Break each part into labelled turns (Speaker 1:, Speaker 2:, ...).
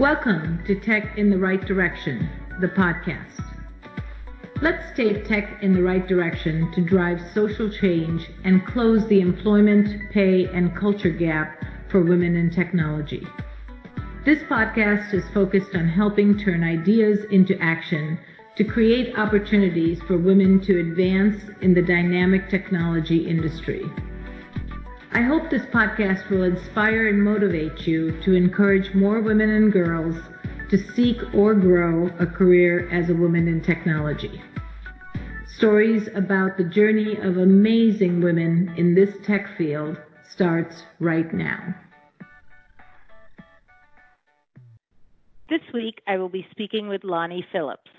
Speaker 1: Welcome to Tech in the Right Direction, the podcast. Let's take tech in the right direction to drive social change and close the employment, pay, and culture gap for women in technology. This podcast is focused on helping turn ideas into action to create opportunities for women to advance in the dynamic technology industry. I hope this podcast will inspire and motivate you to encourage more women and girls to seek or grow a career as a woman in technology. Stories about the journey of amazing women in this tech field starts right now.
Speaker 2: This week, I will be speaking with Lonnie Phillips.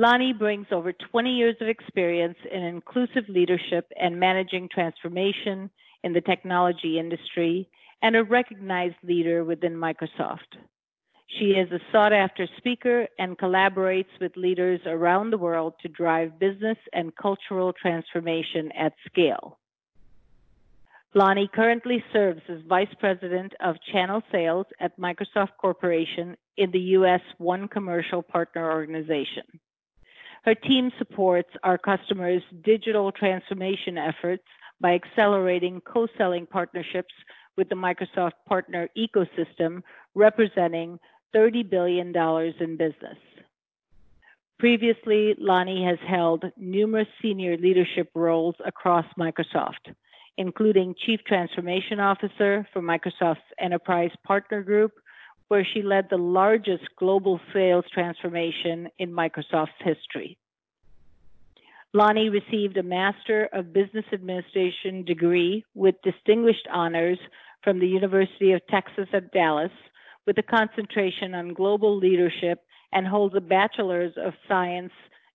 Speaker 2: Lonnie brings over 20 years of experience in inclusive leadership and managing transformation in the technology industry and a recognized leader within Microsoft. She is a sought after speaker and collaborates with leaders around the world to drive business and cultural transformation at scale. Lonnie currently serves as Vice President of Channel Sales at Microsoft Corporation in the U.S. One Commercial Partner Organization. Her team supports our customers' digital transformation efforts by accelerating co-selling partnerships with the Microsoft partner ecosystem, representing $30 billion in business. Previously, Lonnie has held numerous senior leadership roles across Microsoft, including Chief Transformation Officer for Microsoft's Enterprise Partner Group, where she led the largest global sales transformation in Microsoft's history. Lonnie received a Master of Business Administration degree with distinguished honors from the University of Texas at Dallas with a concentration on global leadership and holds a Bachelor's of Science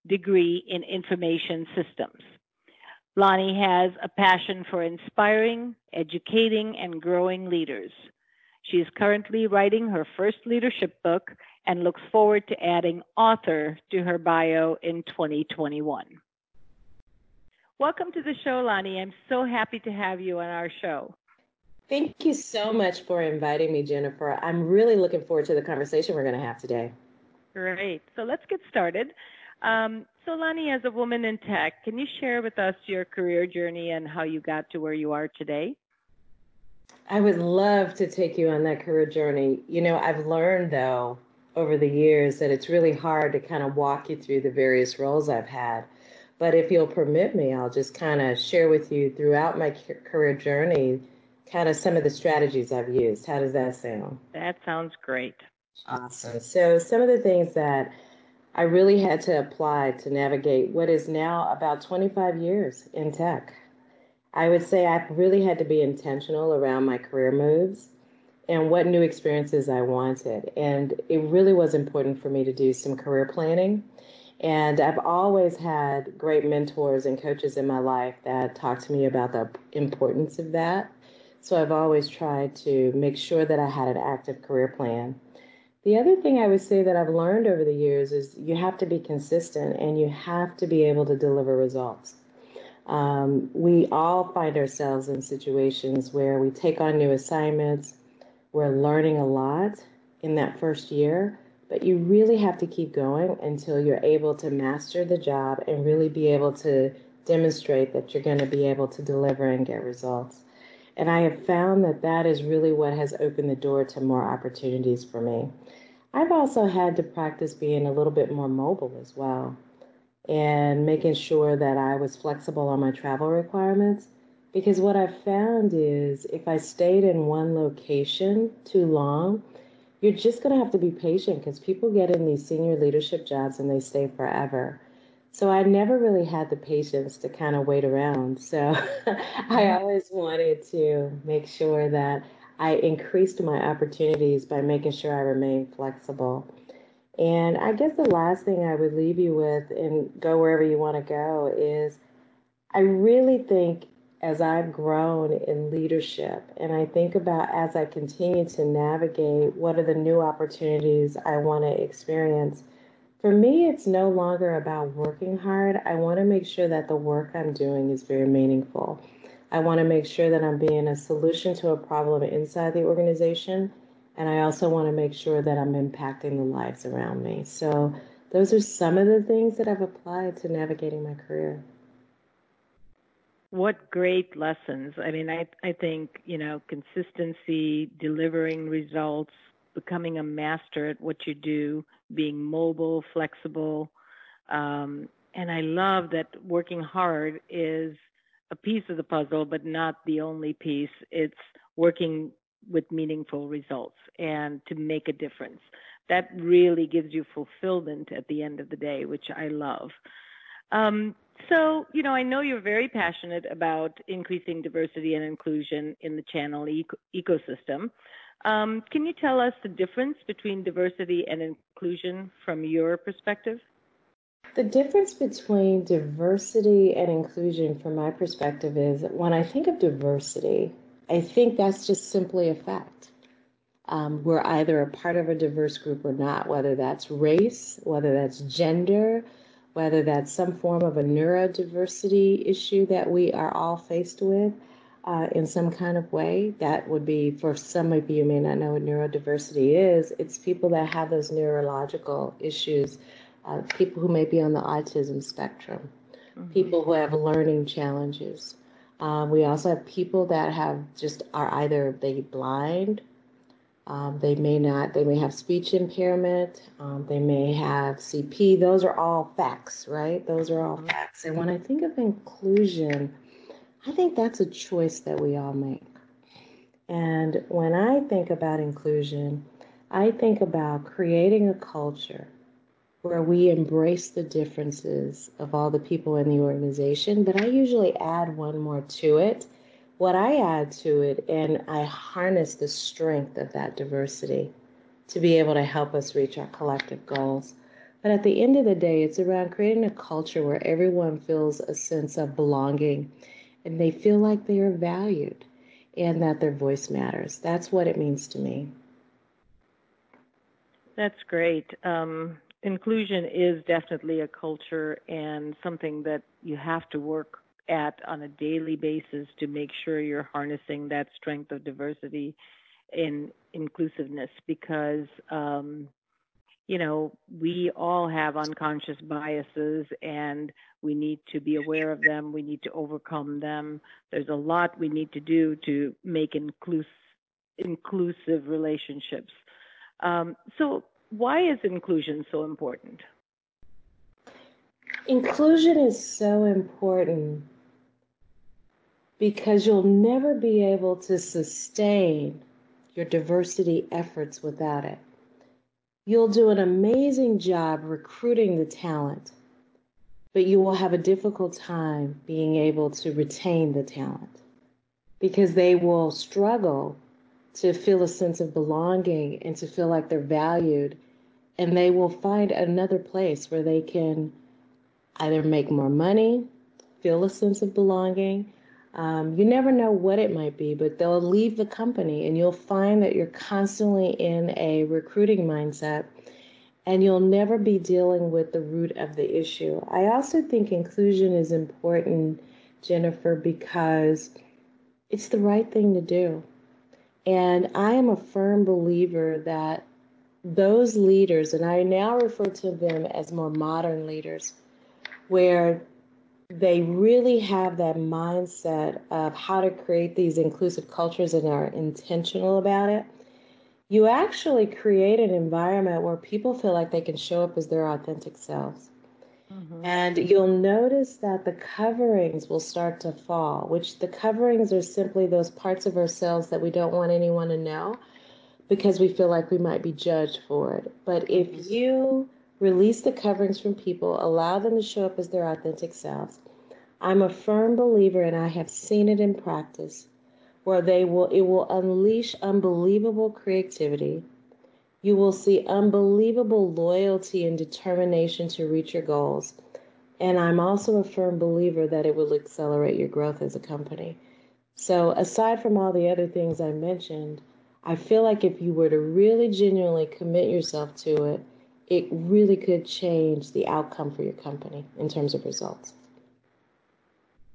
Speaker 2: degree in Information Systems. Lonnie has a passion for inspiring, educating, and growing leaders. She is currently writing her first leadership book and looks forward to adding author to her bio in 2021. Welcome to the show, Lonnie. I'm so happy to have you on our show.
Speaker 3: Thank you so much for inviting me, Jennifer. I'm really looking forward to the conversation we're going to have today.
Speaker 2: Great. So let's get started. Um, so, Lonnie, as a woman in tech, can you share with us your career journey and how you got to where you are today?
Speaker 3: I would love to take you on that career journey. You know, I've learned though over the years that it's really hard to kind of walk you through the various roles I've had. But if you'll permit me, I'll just kind of share with you throughout my career journey kind of some of the strategies I've used. How does that sound?
Speaker 2: That sounds great.
Speaker 3: Awesome. So, some of the things that I really had to apply to navigate what is now about 25 years in tech. I would say I really had to be intentional around my career moves and what new experiences I wanted. And it really was important for me to do some career planning. And I've always had great mentors and coaches in my life that talked to me about the importance of that. So I've always tried to make sure that I had an active career plan. The other thing I would say that I've learned over the years is you have to be consistent and you have to be able to deliver results. Um, we all find ourselves in situations where we take on new assignments, we're learning a lot in that first year, but you really have to keep going until you're able to master the job and really be able to demonstrate that you're going to be able to deliver and get results. And I have found that that is really what has opened the door to more opportunities for me. I've also had to practice being a little bit more mobile as well and making sure that I was flexible on my travel requirements. Because what I've found is if I stayed in one location too long, you're just going to have to be patient because people get in these senior leadership jobs and they stay forever. So I never really had the patience to kind of wait around. So I mm-hmm. always wanted to make sure that I increased my opportunities by making sure I remained flexible. And I guess the last thing I would leave you with and go wherever you want to go is I really think as I've grown in leadership and I think about as I continue to navigate what are the new opportunities I want to experience. For me, it's no longer about working hard. I want to make sure that the work I'm doing is very meaningful. I want to make sure that I'm being a solution to a problem inside the organization And I also want to make sure that I'm impacting the lives around me. So those are some of the things that I've applied to navigating my career.
Speaker 2: What great lessons. I mean, I, I think, you know, consistency, delivering results, becoming a master at what you do, being mobile, flexible. Um, and I love that working hard is a piece of the puzzle, but not the only piece. It's working with meaningful results and to make a difference. That really gives you fulfillment at the end of the day, which I love. Um, so, you know, I know you're very passionate about increasing diversity and inclusion in the channel eco- ecosystem. Um, can you tell us the difference between diversity and inclusion from your perspective?
Speaker 3: The difference between diversity and inclusion, from my perspective, is when I think of diversity, I think that's just simply a fact. Um, we're either a part of a diverse group or not, whether that's race, whether that's gender, whether that's some form of a neurodiversity issue that we are all faced with uh, in some kind of way. That would be, for some of you may not know what neurodiversity is, it's people that have those neurological issues uh, people who may be on the autism spectrum, mm-hmm. people who have learning challenges. Um, we also have people that have just are either they blind, um, they may not, they may have speech impairment, um, they may have CP. Those are all facts, right? Those are all mm-hmm. facts. And when I think of inclusion, I think that's a choice that we all make. And when I think about inclusion, I think about creating a culture where we embrace the differences of all the people in the organization, but I usually add one more to it. What I add to it, and I harness the strength of that diversity to be able to help us reach our collective goals. But at the end of the day, it's around creating a culture where everyone feels a sense of belonging and they feel like they are valued and that their voice matters. That's what it means to me.
Speaker 2: That's great. Um, inclusion is definitely a culture and something that you have to work at on a daily basis to make sure you're harnessing that strength of diversity and inclusiveness because um, you know we all have unconscious biases and we need to be aware of them. We need to overcome them. There's a lot we need to do to make inclus- inclusive relationships. Um, so why is inclusion so important?
Speaker 3: Inclusion is so important because you'll never be able to sustain your diversity efforts without it. You'll do an amazing job recruiting the talent, but you will have a difficult time being able to retain the talent because they will struggle to feel a sense of belonging and to feel like they're valued. And they will find another place where they can either make more money, feel a sense of belonging. Um, you never know what it might be, but they'll leave the company and you'll find that you're constantly in a recruiting mindset and you'll never be dealing with the root of the issue. I also think inclusion is important, Jennifer, because it's the right thing to do. And I am a firm believer that those leaders, and I now refer to them as more modern leaders, where they really have that mindset of how to create these inclusive cultures and are intentional about it, you actually create an environment where people feel like they can show up as their authentic selves. Mm-hmm. And you'll notice that the coverings will start to fall, which the coverings are simply those parts of ourselves that we don't want anyone to know because we feel like we might be judged for it. But if mm-hmm. you release the coverings from people, allow them to show up as their authentic selves, I'm a firm believer and I have seen it in practice where they will it will unleash unbelievable creativity you will see unbelievable loyalty and determination to reach your goals. And I'm also a firm believer that it will accelerate your growth as a company. So, aside from all the other things I mentioned, I feel like if you were to really genuinely commit yourself to it, it really could change the outcome for your company in terms of results.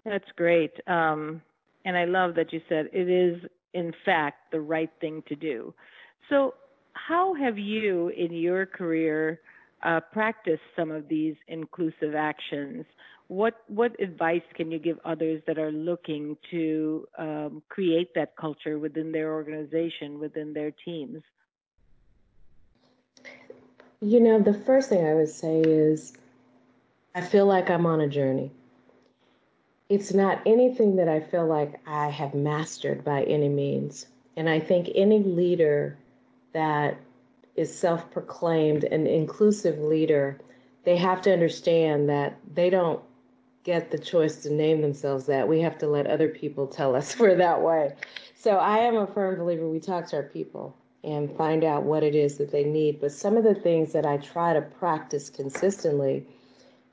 Speaker 2: That's great. Um, and I love that you said it is, in fact, the right thing to do. So, how have you, in your career, uh, practiced some of these inclusive actions? What what advice can you give others that are looking to um, create that culture within their organization, within their teams?
Speaker 3: You know, the first thing I would say is I feel like I'm on a journey. It's not anything that I feel like I have mastered by any means. And I think any leader that is self proclaimed an inclusive leader, they have to understand that they don't get the choice to name themselves that. We have to let other people tell us we're that way. So I am a firm believer we talk to our people and find out what it is that they need. But some of the things that I try to practice consistently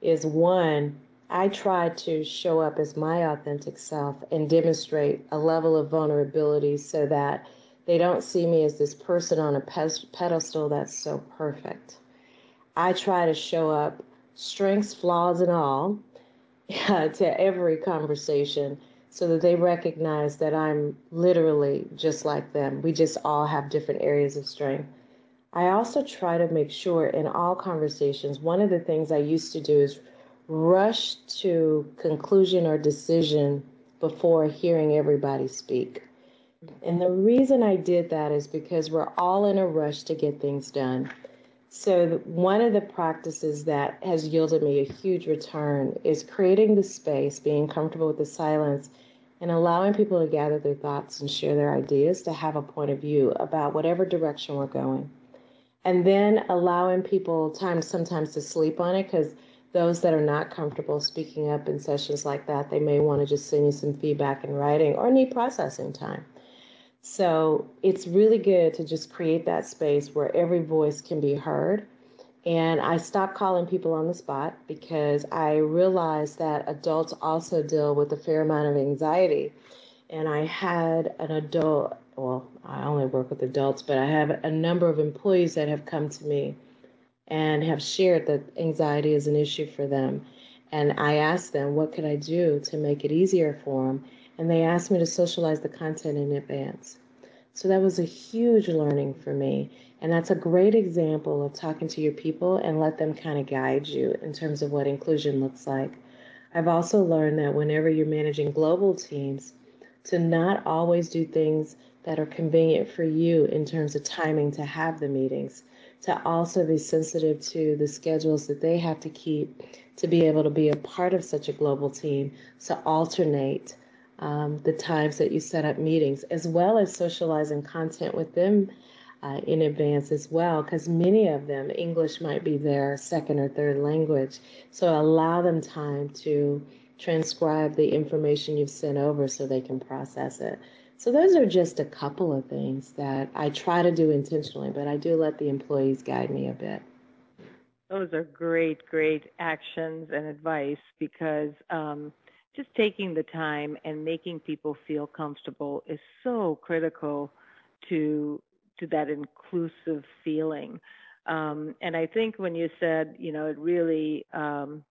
Speaker 3: is one, I try to show up as my authentic self and demonstrate a level of vulnerability so that they don't see me as this person on a pedestal that's so perfect. I try to show up, strengths, flaws, and all, uh, to every conversation so that they recognize that I'm literally just like them. We just all have different areas of strength. I also try to make sure in all conversations, one of the things I used to do is rush to conclusion or decision before hearing everybody speak. And the reason I did that is because we're all in a rush to get things done. So, one of the practices that has yielded me a huge return is creating the space, being comfortable with the silence, and allowing people to gather their thoughts and share their ideas to have a point of view about whatever direction we're going. And then allowing people time sometimes to sleep on it because those that are not comfortable speaking up in sessions like that, they may want to just send you some feedback in writing or need processing time. So it's really good to just create that space where every voice can be heard. And I stopped calling people on the spot because I realized that adults also deal with a fair amount of anxiety. And I had an adult, well, I only work with adults, but I have a number of employees that have come to me and have shared that anxiety is an issue for them. And I asked them, what could I do to make it easier for them? And they asked me to socialize the content in advance. So that was a huge learning for me. And that's a great example of talking to your people and let them kind of guide you in terms of what inclusion looks like. I've also learned that whenever you're managing global teams, to not always do things that are convenient for you in terms of timing to have the meetings, to also be sensitive to the schedules that they have to keep to be able to be a part of such a global team, to alternate um, the times that you set up meetings, as well as socializing content with them uh, in advance as well, because many of them, English might be their second or third language. So allow them time to transcribe the information you've sent over so they can process it. So those are just a couple of things that I try to do intentionally, but I do let the employees guide me a bit.
Speaker 2: Those are great, great actions and advice because um, just taking the time and making people feel comfortable is so critical to to that inclusive feeling. Um, and I think when you said, you know, it really um,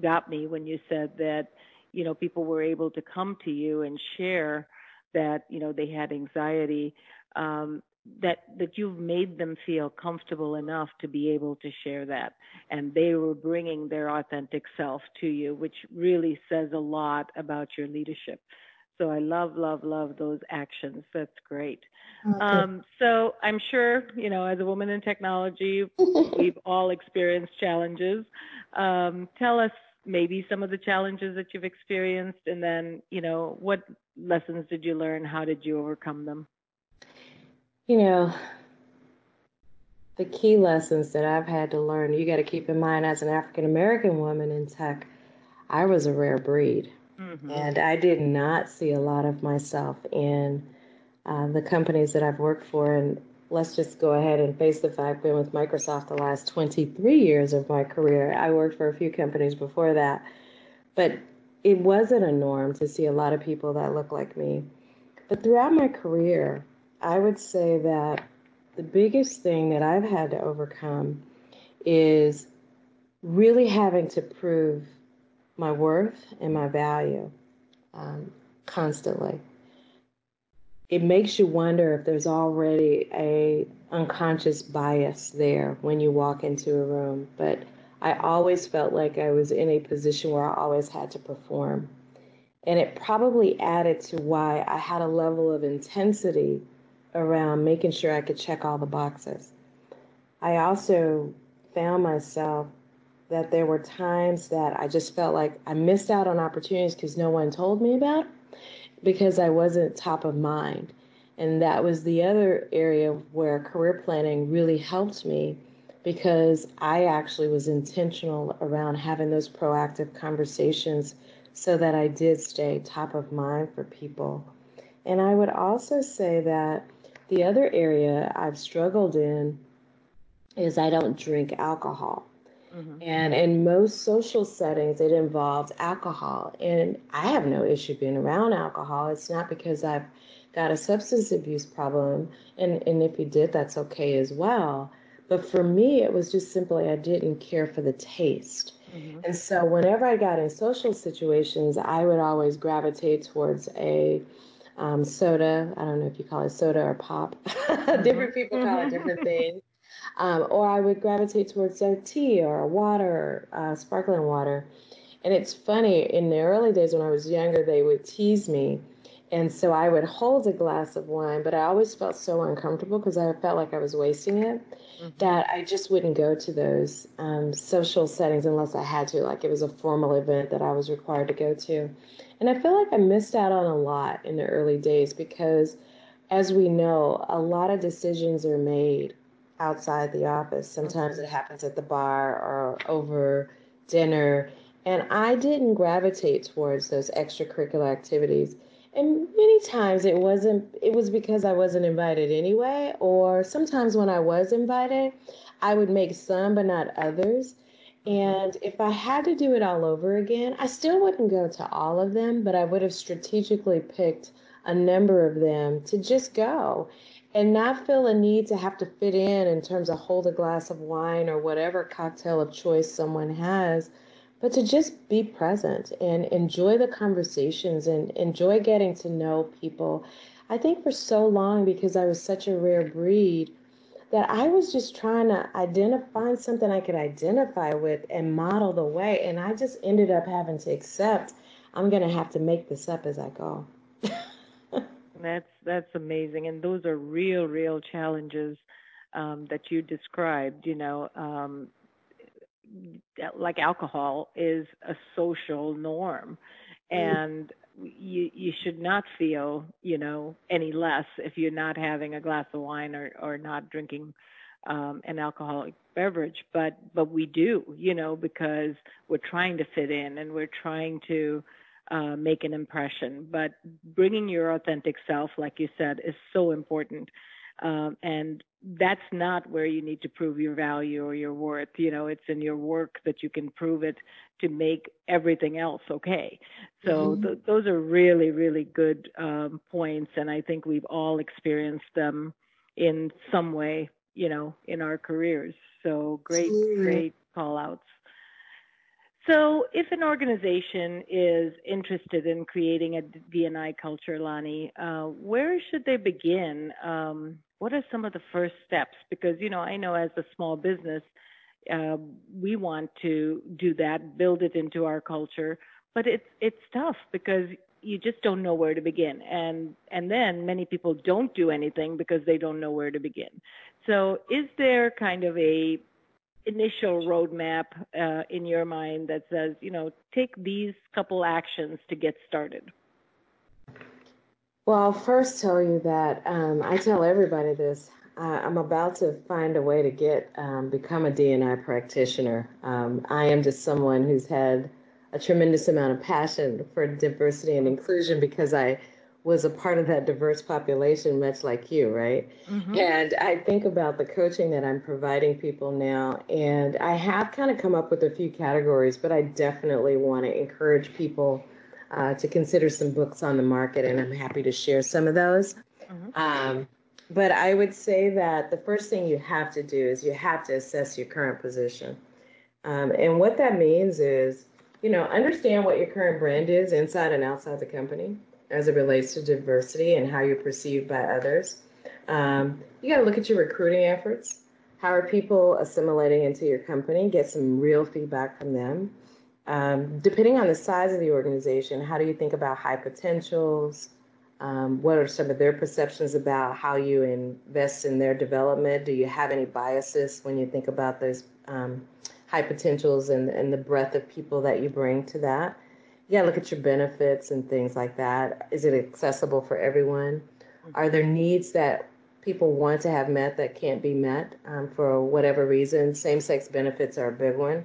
Speaker 2: got me when you said that, you know, people were able to come to you and share that, you know, they had anxiety. Um, that that you've made them feel comfortable enough to be able to share that. And they were bringing their authentic self to you which really says a lot about your leadership. So i love love love those actions. That's great. Okay. um, so i'm sure you know as a woman in technology we've all experienced challenges. Um, tell us maybe some of the challenges that you've experienced and then you know what lessons did you learn? How did you overcome them
Speaker 3: you know, the key lessons that I've had to learn, you got to keep in mind as an African American woman in tech, I was a rare breed. Mm-hmm. And I did not see a lot of myself in uh, the companies that I've worked for. And let's just go ahead and face the fact, been with Microsoft the last 23 years of my career. I worked for a few companies before that. But it wasn't a norm to see a lot of people that look like me. But throughout my career, I would say that the biggest thing that I've had to overcome is really having to prove my worth and my value um, constantly. it makes you wonder if there's already a unconscious bias there when you walk into a room. But I always felt like I was in a position where I always had to perform. And it probably added to why I had a level of intensity around making sure I could check all the boxes. I also found myself that there were times that I just felt like I missed out on opportunities because no one told me about because I wasn't top of mind. And that was the other area where career planning really helped me because I actually was intentional around having those proactive conversations so that I did stay top of mind for people. And I would also say that the other area I've struggled in is I don't drink alcohol. Mm-hmm. And in most social settings, it involves alcohol. And I have no issue being around alcohol. It's not because I've got a substance abuse problem. And, and if you did, that's okay as well. But for me, it was just simply I didn't care for the taste. Mm-hmm. And so whenever I got in social situations, I would always gravitate towards a um, soda. I don't know if you call it soda or pop. Mm-hmm. different people call it different mm-hmm. things. Um, or I would gravitate towards a tea or water, uh, sparkling water. And it's funny, in the early days when I was younger, they would tease me and so I would hold a glass of wine, but I always felt so uncomfortable because I felt like I was wasting it mm-hmm. that I just wouldn't go to those um, social settings unless I had to, like it was a formal event that I was required to go to. And I feel like I missed out on a lot in the early days because, as we know, a lot of decisions are made outside the office. Sometimes it happens at the bar or over dinner. And I didn't gravitate towards those extracurricular activities and many times it wasn't it was because i wasn't invited anyway or sometimes when i was invited i would make some but not others and if i had to do it all over again i still wouldn't go to all of them but i would have strategically picked a number of them to just go and not feel a need to have to fit in in terms of hold a glass of wine or whatever cocktail of choice someone has but to just be present and enjoy the conversations and enjoy getting to know people. I think for so long, because I was such a rare breed, that I was just trying to identify something I could identify with and model the way. And I just ended up having to accept I'm going to have to make this up as I go.
Speaker 2: that's that's amazing, and those are real, real challenges um, that you described. You know, um, like alcohol is a social norm mm. and you you should not feel you know any less if you're not having a glass of wine or or not drinking um an alcoholic beverage. But but we do you know because we're trying to fit in and we're trying to uh, make an impression. But bringing your authentic self like you said is so important um, and that's not where you need to prove your value or your worth. You know, it's in your work that you can prove it to make everything else okay. So mm-hmm. th- those are really, really good um, points, and I think we've all experienced them in some way, you know, in our careers. So great, great call outs. So, if an organization is interested in creating a DNI culture, Lonnie, uh, where should they begin? Um, what are some of the first steps? Because, you know, I know as a small business, uh, we want to do that, build it into our culture, but it's it's tough because you just don't know where to begin, and and then many people don't do anything because they don't know where to begin. So, is there kind of a initial roadmap uh, in your mind that says, you know, take these couple actions to get started?
Speaker 3: Well, I'll first tell you that um, I tell everybody this. Uh, I'm about to find a way to get um, become a DNI practitioner. Um, I am just someone who's had a tremendous amount of passion for diversity and inclusion because I was a part of that diverse population, much like you, right? Mm-hmm. And I think about the coaching that I'm providing people now, and I have kind of come up with a few categories, but I definitely want to encourage people uh, to consider some books on the market, and I'm happy to share some of those. Mm-hmm. Um, but I would say that the first thing you have to do is you have to assess your current position. Um, and what that means is, you know, understand what your current brand is inside and outside the company as it relates to diversity and how you're perceived by others. Um, you got to look at your recruiting efforts. How are people assimilating into your company? Get some real feedback from them. Um, depending on the size of the organization, how do you think about high potentials? Um, what are some of their perceptions about how you invest in their development? Do you have any biases when you think about those um, high potentials and, and the breadth of people that you bring to that? Yeah, look at your benefits and things like that. Is it accessible for everyone? Are there needs that people want to have met that can't be met um, for whatever reason? Same sex benefits are a big one.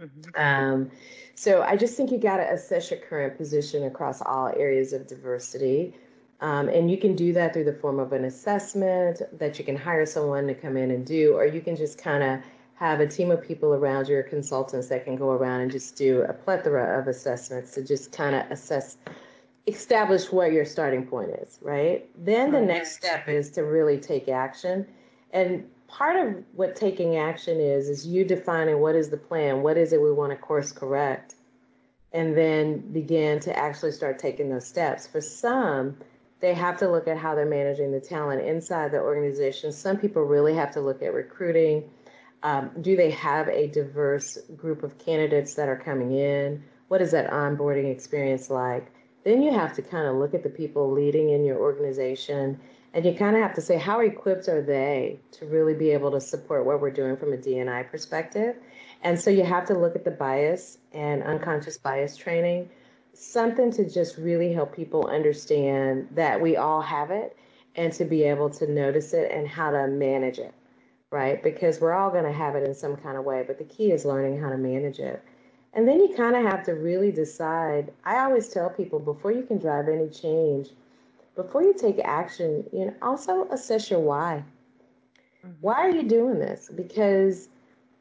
Speaker 3: Mm-hmm. Um, so I just think you got to assess your current position across all areas of diversity. Um, and you can do that through the form of an assessment that you can hire someone to come in and do, or you can just kind of have a team of people around your consultants that can go around and just do a plethora of assessments to just kind of assess, establish where your starting point is, right? Then the next step is to really take action. And part of what taking action is is you defining what is the plan what is it we want to course correct and then begin to actually start taking those steps. For some they have to look at how they're managing the talent inside the organization. Some people really have to look at recruiting. Um, do they have a diverse group of candidates that are coming in? What is that onboarding experience like? Then you have to kind of look at the people leading in your organization and you kind of have to say, how equipped are they to really be able to support what we're doing from a DNI perspective? And so you have to look at the bias and unconscious bias training, something to just really help people understand that we all have it and to be able to notice it and how to manage it, right? Because we're all going to have it in some kind of way, but the key is learning how to manage it. And then you kind of have to really decide. I always tell people before you can drive any change, before you take action, you know, also assess your why. Mm-hmm. Why are you doing this? Because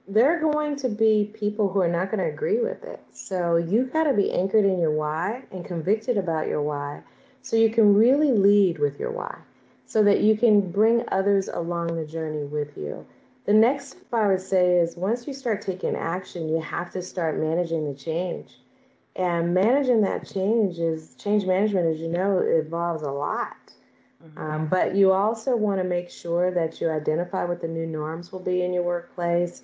Speaker 3: there are going to be people who are not going to agree with it. So you got to be anchored in your why and convicted about your why so you can really lead with your why so that you can bring others along the journey with you. The next step I would say is once you start taking action, you have to start managing the change. And managing that change is change management, as you know, involves a lot. Mm-hmm. Um, but you also want to make sure that you identify what the new norms will be in your workplace.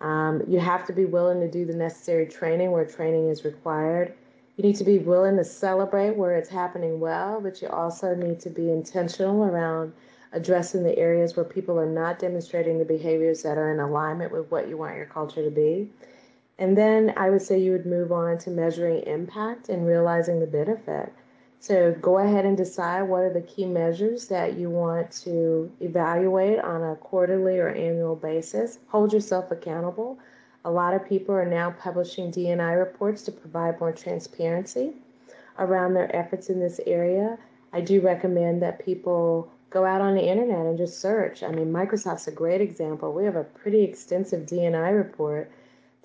Speaker 3: Um, you have to be willing to do the necessary training where training is required. You need to be willing to celebrate where it's happening well, but you also need to be intentional around addressing the areas where people are not demonstrating the behaviors that are in alignment with what you want your culture to be. And then I would say you would move on to measuring impact and realizing the benefit. So go ahead and decide what are the key measures that you want to evaluate on a quarterly or annual basis. Hold yourself accountable. A lot of people are now publishing DNI reports to provide more transparency around their efforts in this area. I do recommend that people go out on the internet and just search. I mean, Microsoft's a great example. We have a pretty extensive DNI report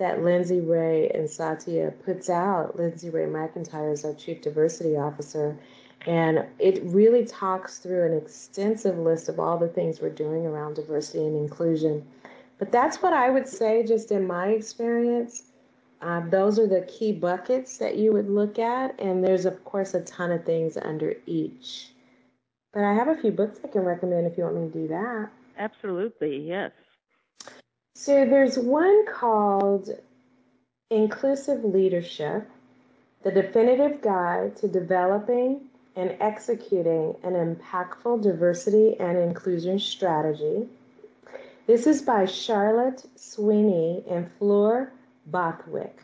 Speaker 3: that Lindsay-Rae and Satya puts out. Lindsay-Rae McIntyre is our Chief Diversity Officer. And it really talks through an extensive list of all the things we're doing around diversity and inclusion. But that's what I would say, just in my experience. Um, those are the key buckets that you would look at. And there's, of course, a ton of things under each. But I have a few books I can recommend if you want me to do that.
Speaker 2: Absolutely, yes.
Speaker 3: So there's one called Inclusive Leadership The Definitive Guide to Developing and Executing an Impactful Diversity and Inclusion Strategy. This is by Charlotte Sweeney and Fleur Bothwick.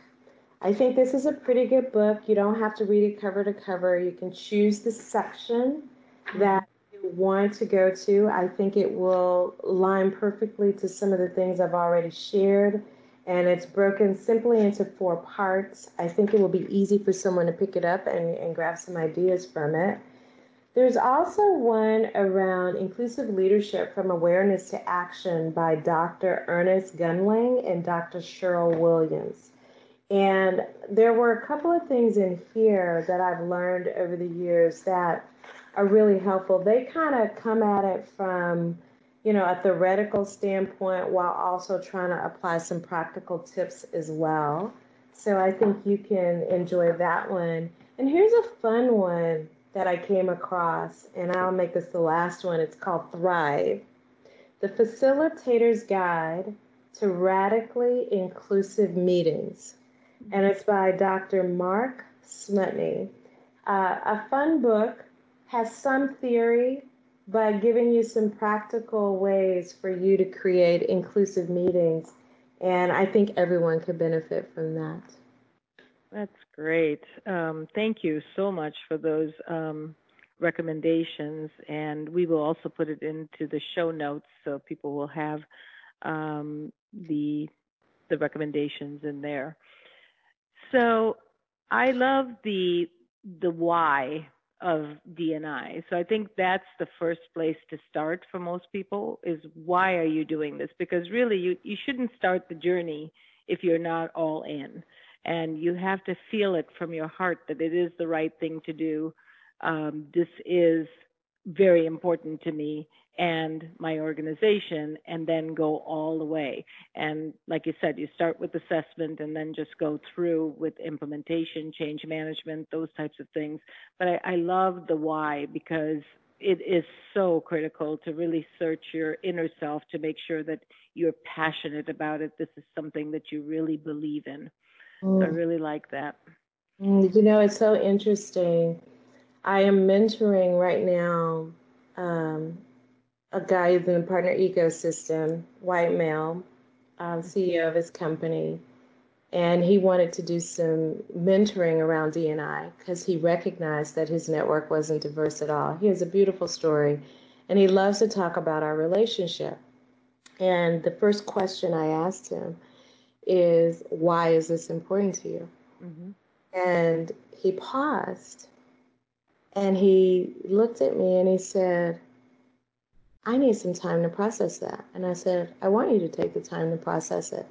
Speaker 3: I think this is a pretty good book. You don't have to read it cover to cover. You can choose the section that want to go to. I think it will line perfectly to some of the things I've already shared. And it's broken simply into four parts. I think it will be easy for someone to pick it up and, and grab some ideas from it. There's also one around inclusive leadership from awareness to action by Dr. Ernest Gundling and Dr. Cheryl Williams. And there were a couple of things in here that I've learned over the years that are really helpful. They kind of come at it from, you know, a theoretical standpoint while also trying to apply some practical tips as well. So I think you can enjoy that one. And here's a fun one that I came across, and I'll make this the last one. It's called Thrive The Facilitator's Guide to Radically Inclusive Meetings. And it's by Dr. Mark Smutny. Uh, a fun book, has some theory, but giving you some practical ways for you to create inclusive meetings. And I think everyone could benefit from that.
Speaker 2: That's great. Um, thank you so much for those um, recommendations, and we will also put it into the show notes so people will have um, the the recommendations in there. So I love the the why of DNI. So I think that's the first place to start for most people is why are you doing this? Because really you, you shouldn't start the journey if you're not all in. And you have to feel it from your heart that it is the right thing to do. Um, this is very important to me and my organization and then go all the way. And like you said, you start with assessment and then just go through with implementation, change management, those types of things. But I, I love the why because it is so critical to really search your inner self to make sure that you're passionate about it. This is something that you really believe in. Mm. So I mm. really like that.
Speaker 3: Mm, you know, it's so interesting. I am mentoring right now um, a guy who's in the partner ecosystem, white male, um, CEO of his company, and he wanted to do some mentoring around DNI because he recognized that his network wasn't diverse at all. He has a beautiful story, and he loves to talk about our relationship. And the first question I asked him is, "Why is this important to you?" Mm-hmm. And he paused, and he looked at me and he said I need some time to process that. And I said, I want you to take the time to process it.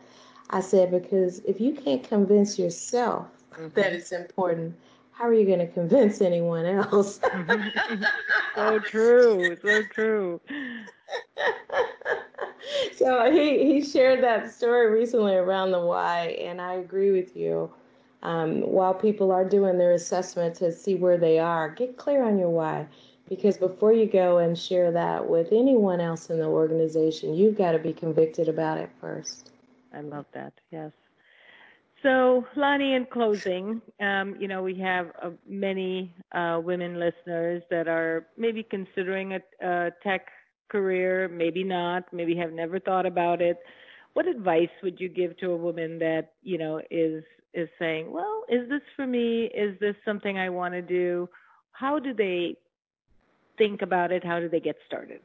Speaker 3: I said, because if you can't convince yourself mm-hmm. that it's important, how are you going to convince anyone else?
Speaker 2: so true, so true.
Speaker 3: so he, he shared that story recently around the why, and I agree with you. Um, while people are doing their assessment to see where they are, get clear on your why. Because before you go and share that with anyone else in the organization, you've got to be convicted about it first.
Speaker 2: I love that. Yes. So, Lonnie, in closing, um, you know, we have uh, many uh, women listeners that are maybe considering a, a tech career, maybe not, maybe have never thought about it. What advice would you give to a woman that you know is is saying, "Well, is this for me? Is this something I want to do?" How do they think about it? How do they get started?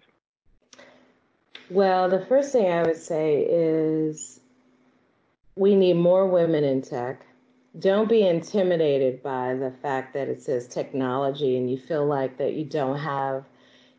Speaker 3: Well, the first thing I would say is we need more women in tech. Don't be intimidated by the fact that it says technology and you feel like that you don't have,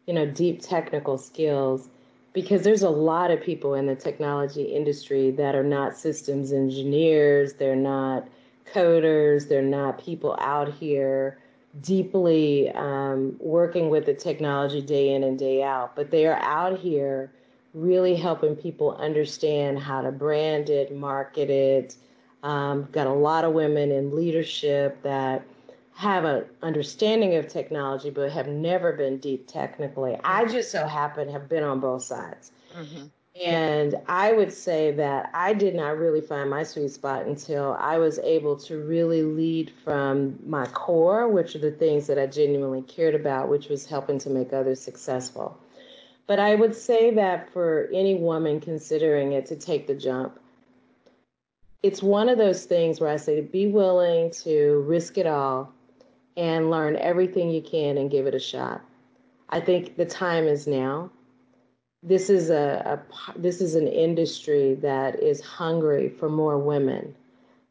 Speaker 3: you know, deep technical skills because there's a lot of people in the technology industry that are not systems engineers, they're not coders, they're not people out here deeply um, working with the technology day in and day out, but they are out here really helping people understand how to brand it, market it. Um, got a lot of women in leadership that have an understanding of technology but have never been deep technically. I just so happen have been on both sides. Mm-hmm. And I would say that I did not really find my sweet spot until I was able to really lead from my core, which are the things that I genuinely cared about, which was helping to make others successful. But I would say that for any woman considering it to take the jump, it's one of those things where I say to be willing to risk it all and learn everything you can and give it a shot. I think the time is now this is a, a, this is an industry that is hungry for more women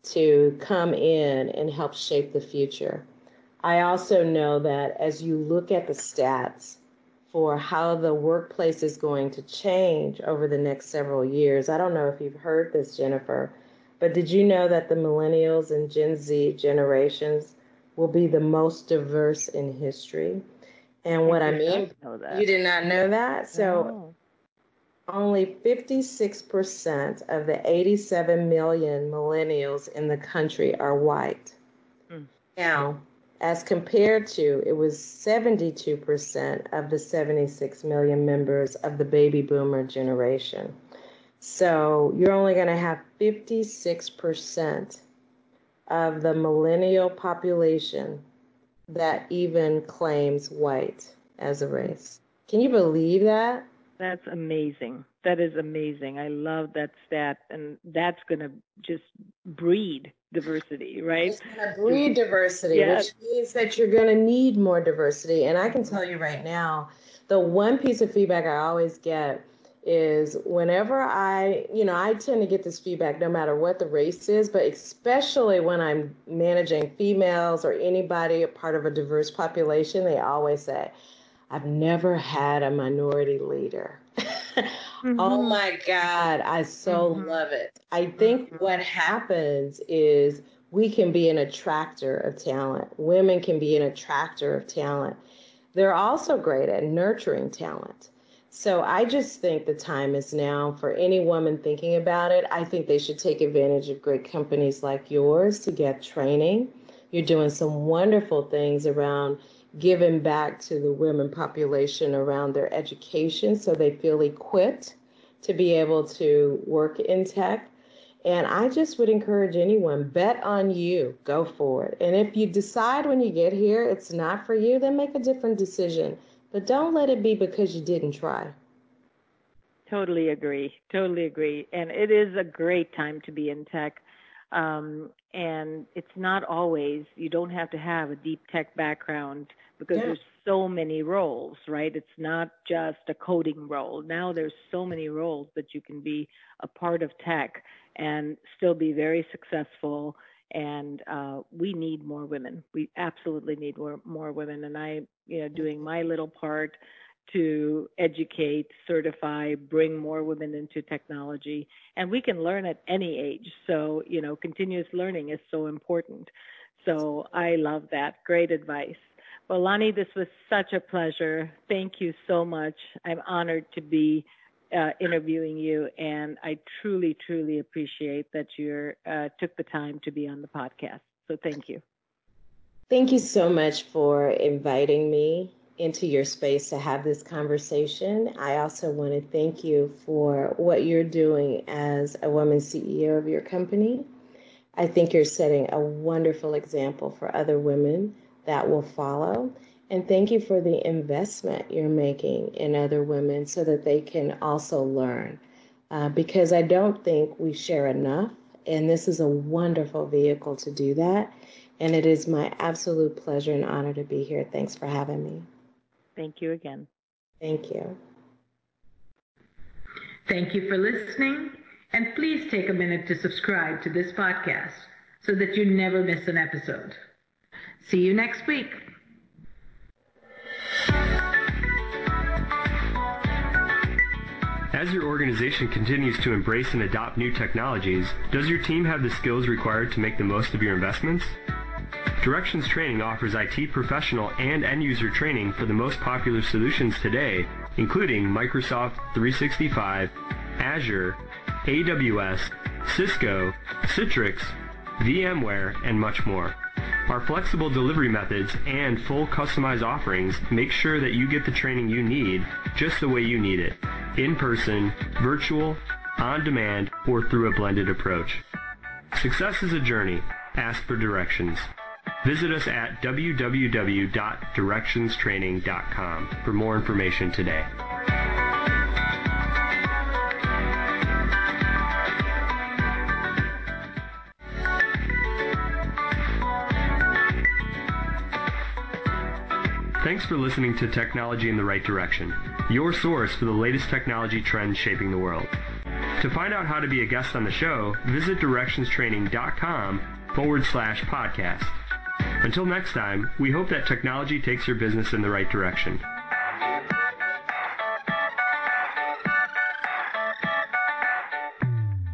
Speaker 3: to come in and help shape the future. I also know that as you look at the stats for how the workplace is going to change over the next several years, I don't know if you've heard this, Jennifer, but did you know that the millennials and Gen Z generations will be the most diverse in history? And what I mean, you did not know that. So no only 56% of the 87 million millennials in the country are white. Mm. Now, as compared to it was 72% of the 76 million members of the baby boomer generation. So you're only going to have 56% of the millennial population that even claims white as a race. Can you believe that?
Speaker 2: That's amazing. That is amazing. I love that stat, and that's going to just breed diversity, right?
Speaker 3: It's going to breed diversity, yes. which means that you're going to need more diversity. And I can tell you right now, the one piece of feedback I always get is whenever I, you know, I tend to get this feedback no matter what the race is, but especially when I'm managing females or anybody a part of a diverse population, they always say, I've never had a minority leader. mm-hmm. Oh my God, I so mm-hmm. love it. I think mm-hmm. what happens is we can be an attractor of talent. Women can be an attractor of talent. They're also great at nurturing talent. So I just think the time is now for any woman thinking about it. I think they should take advantage of great companies like yours to get training. You're doing some wonderful things around giving back to the women population around their education so they feel equipped to be able to work in tech. And I just would encourage anyone bet on you, go for it. And if you decide when you get here it's not for you, then make a different decision. But don't let it be because you didn't try.
Speaker 2: Totally agree. Totally agree. And it is a great time to be in tech. Um, and it's not always, you don't have to have a deep tech background because yeah. there's so many roles, right? It's not just a coding role. Now there's so many roles that you can be a part of tech and still be very successful and uh, we need more women. We absolutely need more, more women. And I, you know, doing my little part to educate, certify, bring more women into technology. And we can learn at any age. So, you know, continuous learning is so important. So I love that. Great advice. Well, Lonnie, this was such a pleasure. Thank you so much. I'm honored to be uh, interviewing you, and I truly, truly appreciate that you uh, took the time to be on the podcast. So thank you.
Speaker 3: Thank you so much for inviting me into your space to have this conversation. I also want to thank you for what you're doing as a woman CEO of your company. I think you're setting a wonderful example for other women that will follow. And thank you for the investment you're making in other women so that they can also learn. Uh, because I don't think we share enough. And this is a wonderful vehicle to do that. And it is my absolute pleasure and honor to be here. Thanks for having me.
Speaker 2: Thank you again.
Speaker 3: Thank you.
Speaker 1: Thank you for listening. And please take a minute to subscribe to this podcast so that you never miss an episode. See you next week.
Speaker 4: As your organization continues to embrace and adopt new technologies, does your team have the skills required to make the most of your investments? Directions Training offers IT professional and end user training for the most popular solutions today, including Microsoft 365, Azure, AWS, Cisco, Citrix, VMware, and much more. Our flexible delivery methods and full customized offerings make sure that you get the training you need just the way you need it. In person, virtual, on demand, or through a blended approach. Success is a journey. Ask for directions. Visit us at www.directionstraining.com for more information today. Thanks for listening to Technology in the Right Direction, your source for the latest technology trends shaping the world. To find out how to be a guest on the show, visit directionstraining.com forward slash podcast. Until next time, we hope that technology takes your business in the right direction.